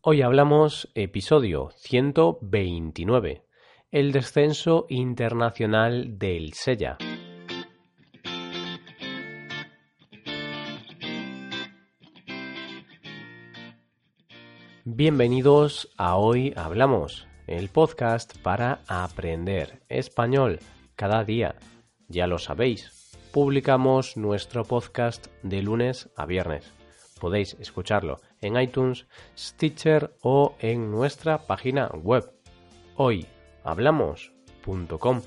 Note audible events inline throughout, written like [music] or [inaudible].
Hoy hablamos episodio 129, el descenso internacional del Sella. Bienvenidos a Hoy Hablamos, el podcast para aprender español cada día. Ya lo sabéis, publicamos nuestro podcast de lunes a viernes. Podéis escucharlo en iTunes, Stitcher o en nuestra página web hoyhablamos.com.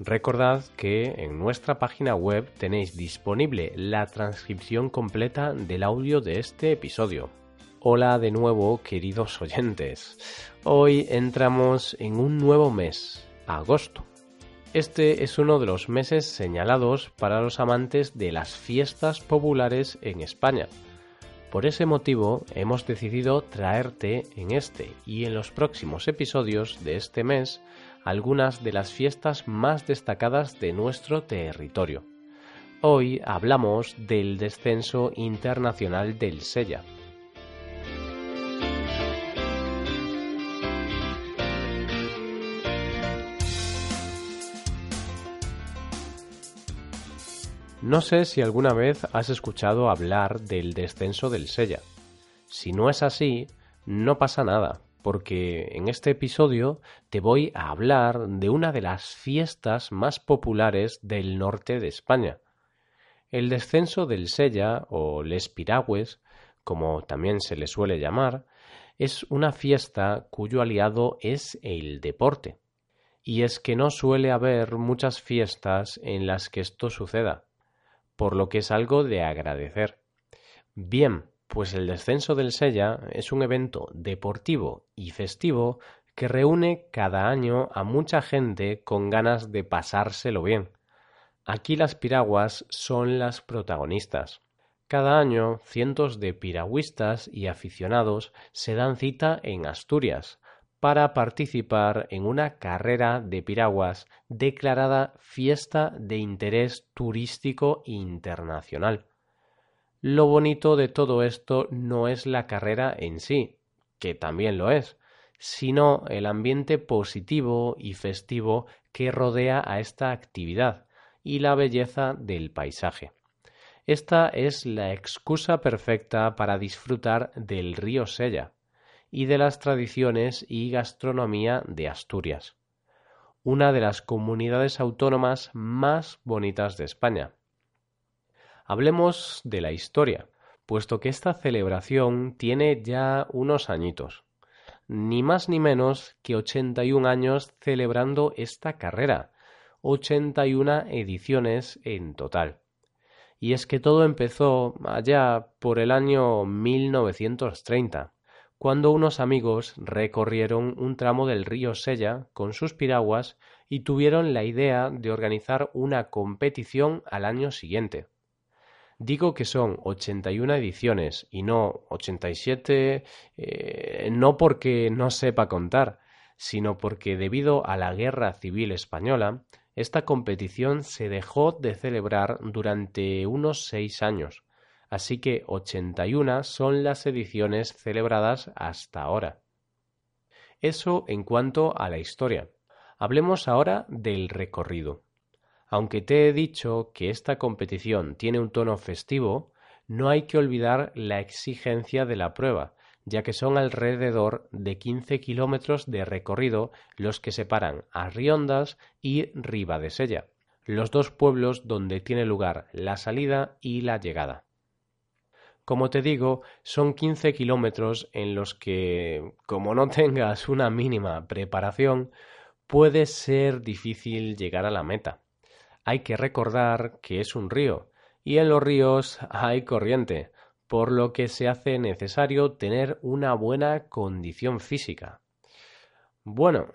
Recordad que en nuestra página web tenéis disponible la transcripción completa del audio de este episodio. Hola de nuevo, queridos oyentes. Hoy entramos en un nuevo mes, agosto. Este es uno de los meses señalados para los amantes de las fiestas populares en España. Por ese motivo hemos decidido traerte en este y en los próximos episodios de este mes algunas de las fiestas más destacadas de nuestro territorio. Hoy hablamos del descenso internacional del Sella No sé si alguna vez has escuchado hablar del descenso del Sella. Si no es así, no pasa nada, porque en este episodio te voy a hablar de una de las fiestas más populares del norte de España. El descenso del Sella, o Les Piragües, como también se le suele llamar, es una fiesta cuyo aliado es el deporte. Y es que no suele haber muchas fiestas en las que esto suceda por lo que es algo de agradecer. Bien, pues el descenso del Sella es un evento deportivo y festivo que reúne cada año a mucha gente con ganas de pasárselo bien. Aquí las piraguas son las protagonistas. Cada año cientos de piragüistas y aficionados se dan cita en Asturias, para participar en una carrera de piraguas declarada fiesta de interés turístico internacional. Lo bonito de todo esto no es la carrera en sí, que también lo es, sino el ambiente positivo y festivo que rodea a esta actividad y la belleza del paisaje. Esta es la excusa perfecta para disfrutar del río Sella, y de las tradiciones y gastronomía de Asturias, una de las comunidades autónomas más bonitas de España. Hablemos de la historia, puesto que esta celebración tiene ya unos añitos, ni más ni menos que 81 años celebrando esta carrera, 81 ediciones en total. Y es que todo empezó allá por el año 1930, cuando unos amigos recorrieron un tramo del río Sella con sus piraguas y tuvieron la idea de organizar una competición al año siguiente. Digo que son 81 ediciones y no 87, eh, no porque no sepa contar, sino porque debido a la Guerra Civil Española, esta competición se dejó de celebrar durante unos seis años así que 81 son las ediciones celebradas hasta ahora. Eso en cuanto a la historia. Hablemos ahora del recorrido. Aunque te he dicho que esta competición tiene un tono festivo, no hay que olvidar la exigencia de la prueba, ya que son alrededor de 15 kilómetros de recorrido los que separan a y Ribadesella, los dos pueblos donde tiene lugar la salida y la llegada. Como te digo, son 15 kilómetros en los que, como no tengas una mínima preparación, puede ser difícil llegar a la meta. Hay que recordar que es un río, y en los ríos hay corriente, por lo que se hace necesario tener una buena condición física. Bueno,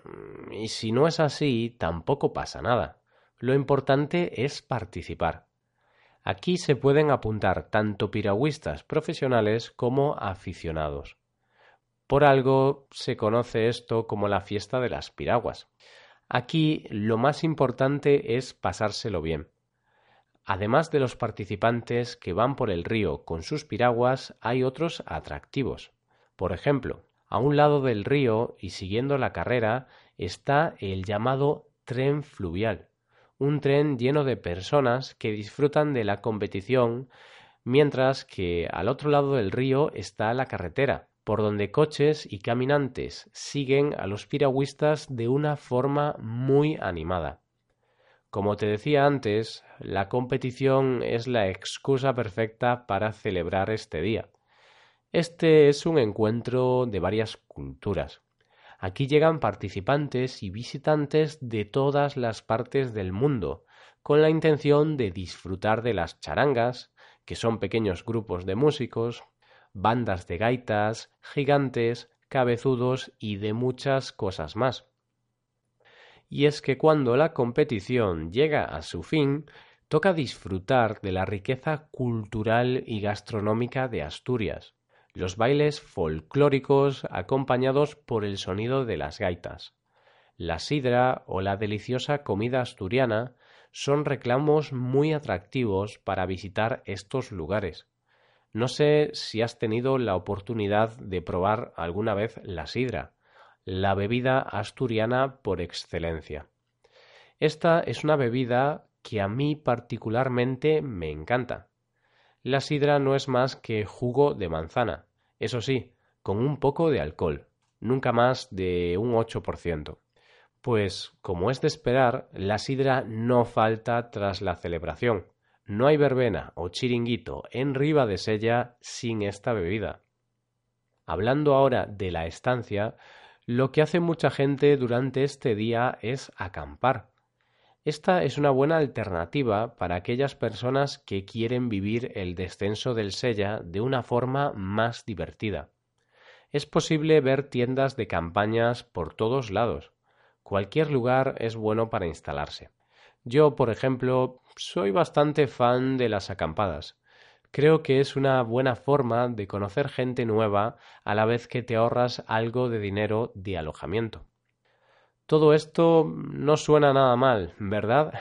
y si no es así, tampoco pasa nada. Lo importante es participar. Aquí se pueden apuntar tanto piragüistas profesionales como aficionados. Por algo se conoce esto como la fiesta de las piraguas. Aquí lo más importante es pasárselo bien. Además de los participantes que van por el río con sus piraguas, hay otros atractivos. Por ejemplo, a un lado del río y siguiendo la carrera está el llamado tren fluvial, un tren lleno de personas que disfrutan de la competición, mientras que al otro lado del río está la carretera, por donde coches y caminantes siguen a los piragüistas de una forma muy animada. Como te decía antes, la competición es la excusa perfecta para celebrar este día. Este es un encuentro de varias culturas. Aquí llegan participantes y visitantes de todas las partes del mundo, con la intención de disfrutar de las charangas, que son pequeños grupos de músicos, bandas de gaitas, gigantes, cabezudos y de muchas cosas más. Y es que cuando la competición llega a su fin, toca disfrutar de la riqueza cultural y gastronómica de Asturias, los bailes folclóricos acompañados por el sonido de las gaitas. La sidra o la deliciosa comida asturiana son reclamos muy atractivos para visitar estos lugares. No sé si has tenido la oportunidad de probar alguna vez la sidra, la bebida asturiana por excelencia. Esta es una bebida que a mí particularmente me encanta. La sidra no es más que jugo de manzana, eso sí, con un poco de alcohol, nunca más de un 8%. Pues, como es de esperar, la sidra no falta tras la celebración. No hay verbena o chiringuito en Riva de Sella sin esta bebida. Hablando ahora de la estancia, lo que hace mucha gente durante este día es acampar. Esta es una buena alternativa para aquellas personas que quieren vivir el descenso del Sella de una forma más divertida. Es posible ver tiendas de campañas por todos lados, Cualquier lugar es bueno para instalarse. Yo, por ejemplo, soy bastante fan de las acampadas. Creo que es una buena forma de conocer gente nueva a la vez que te ahorras algo de dinero de alojamiento. Todo esto no suena nada mal, ¿verdad?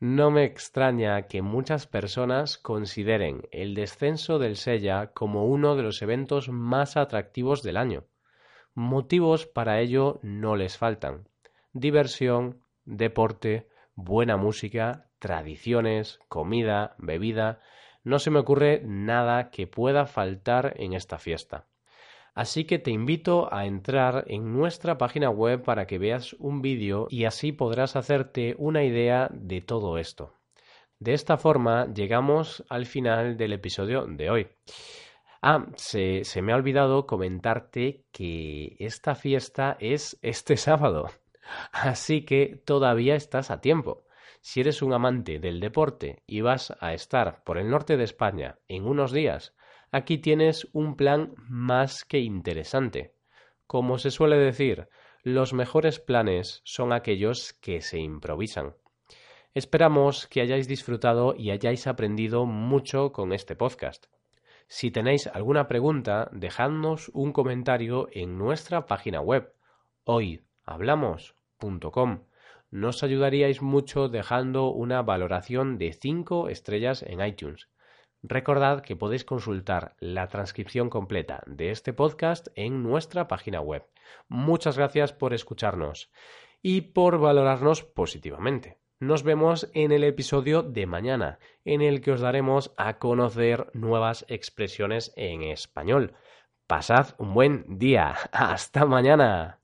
No me extraña que muchas personas consideren el descenso del Sella como uno de los eventos más atractivos del año. Motivos para ello no les faltan. Diversión, deporte, buena música, tradiciones, comida, bebida. No se me ocurre nada que pueda faltar en esta fiesta. Así que te invito a entrar en nuestra página web para que veas un vídeo y así podrás hacerte una idea de todo esto. De esta forma llegamos al final del episodio de hoy. Ah, se, me ha olvidado comentarte que esta fiesta es este sábado. [laughs] Así que todavía estás a tiempo. Si eres un amante del deporte y vas a estar por el norte de España en unos días, aquí tienes un plan más que interesante. Como se suele decir, los mejores planes son aquellos que se improvisan. Esperamos que hayáis disfrutado y hayáis aprendido mucho con este podcast. Si tenéis alguna pregunta, dejadnos un comentario en nuestra página web hoyhablamos.com. Nos ayudaríais mucho dejando una valoración de 5 estrellas en iTunes. Recordad que podéis consultar la transcripción completa de este podcast en nuestra página web. Muchas gracias por escucharnos y por valorarnos positivamente. Nos vemos en el episodio de mañana, en el que os daremos a conocer nuevas expresiones en español. Pasad un buen día. [laughs] Hasta mañana.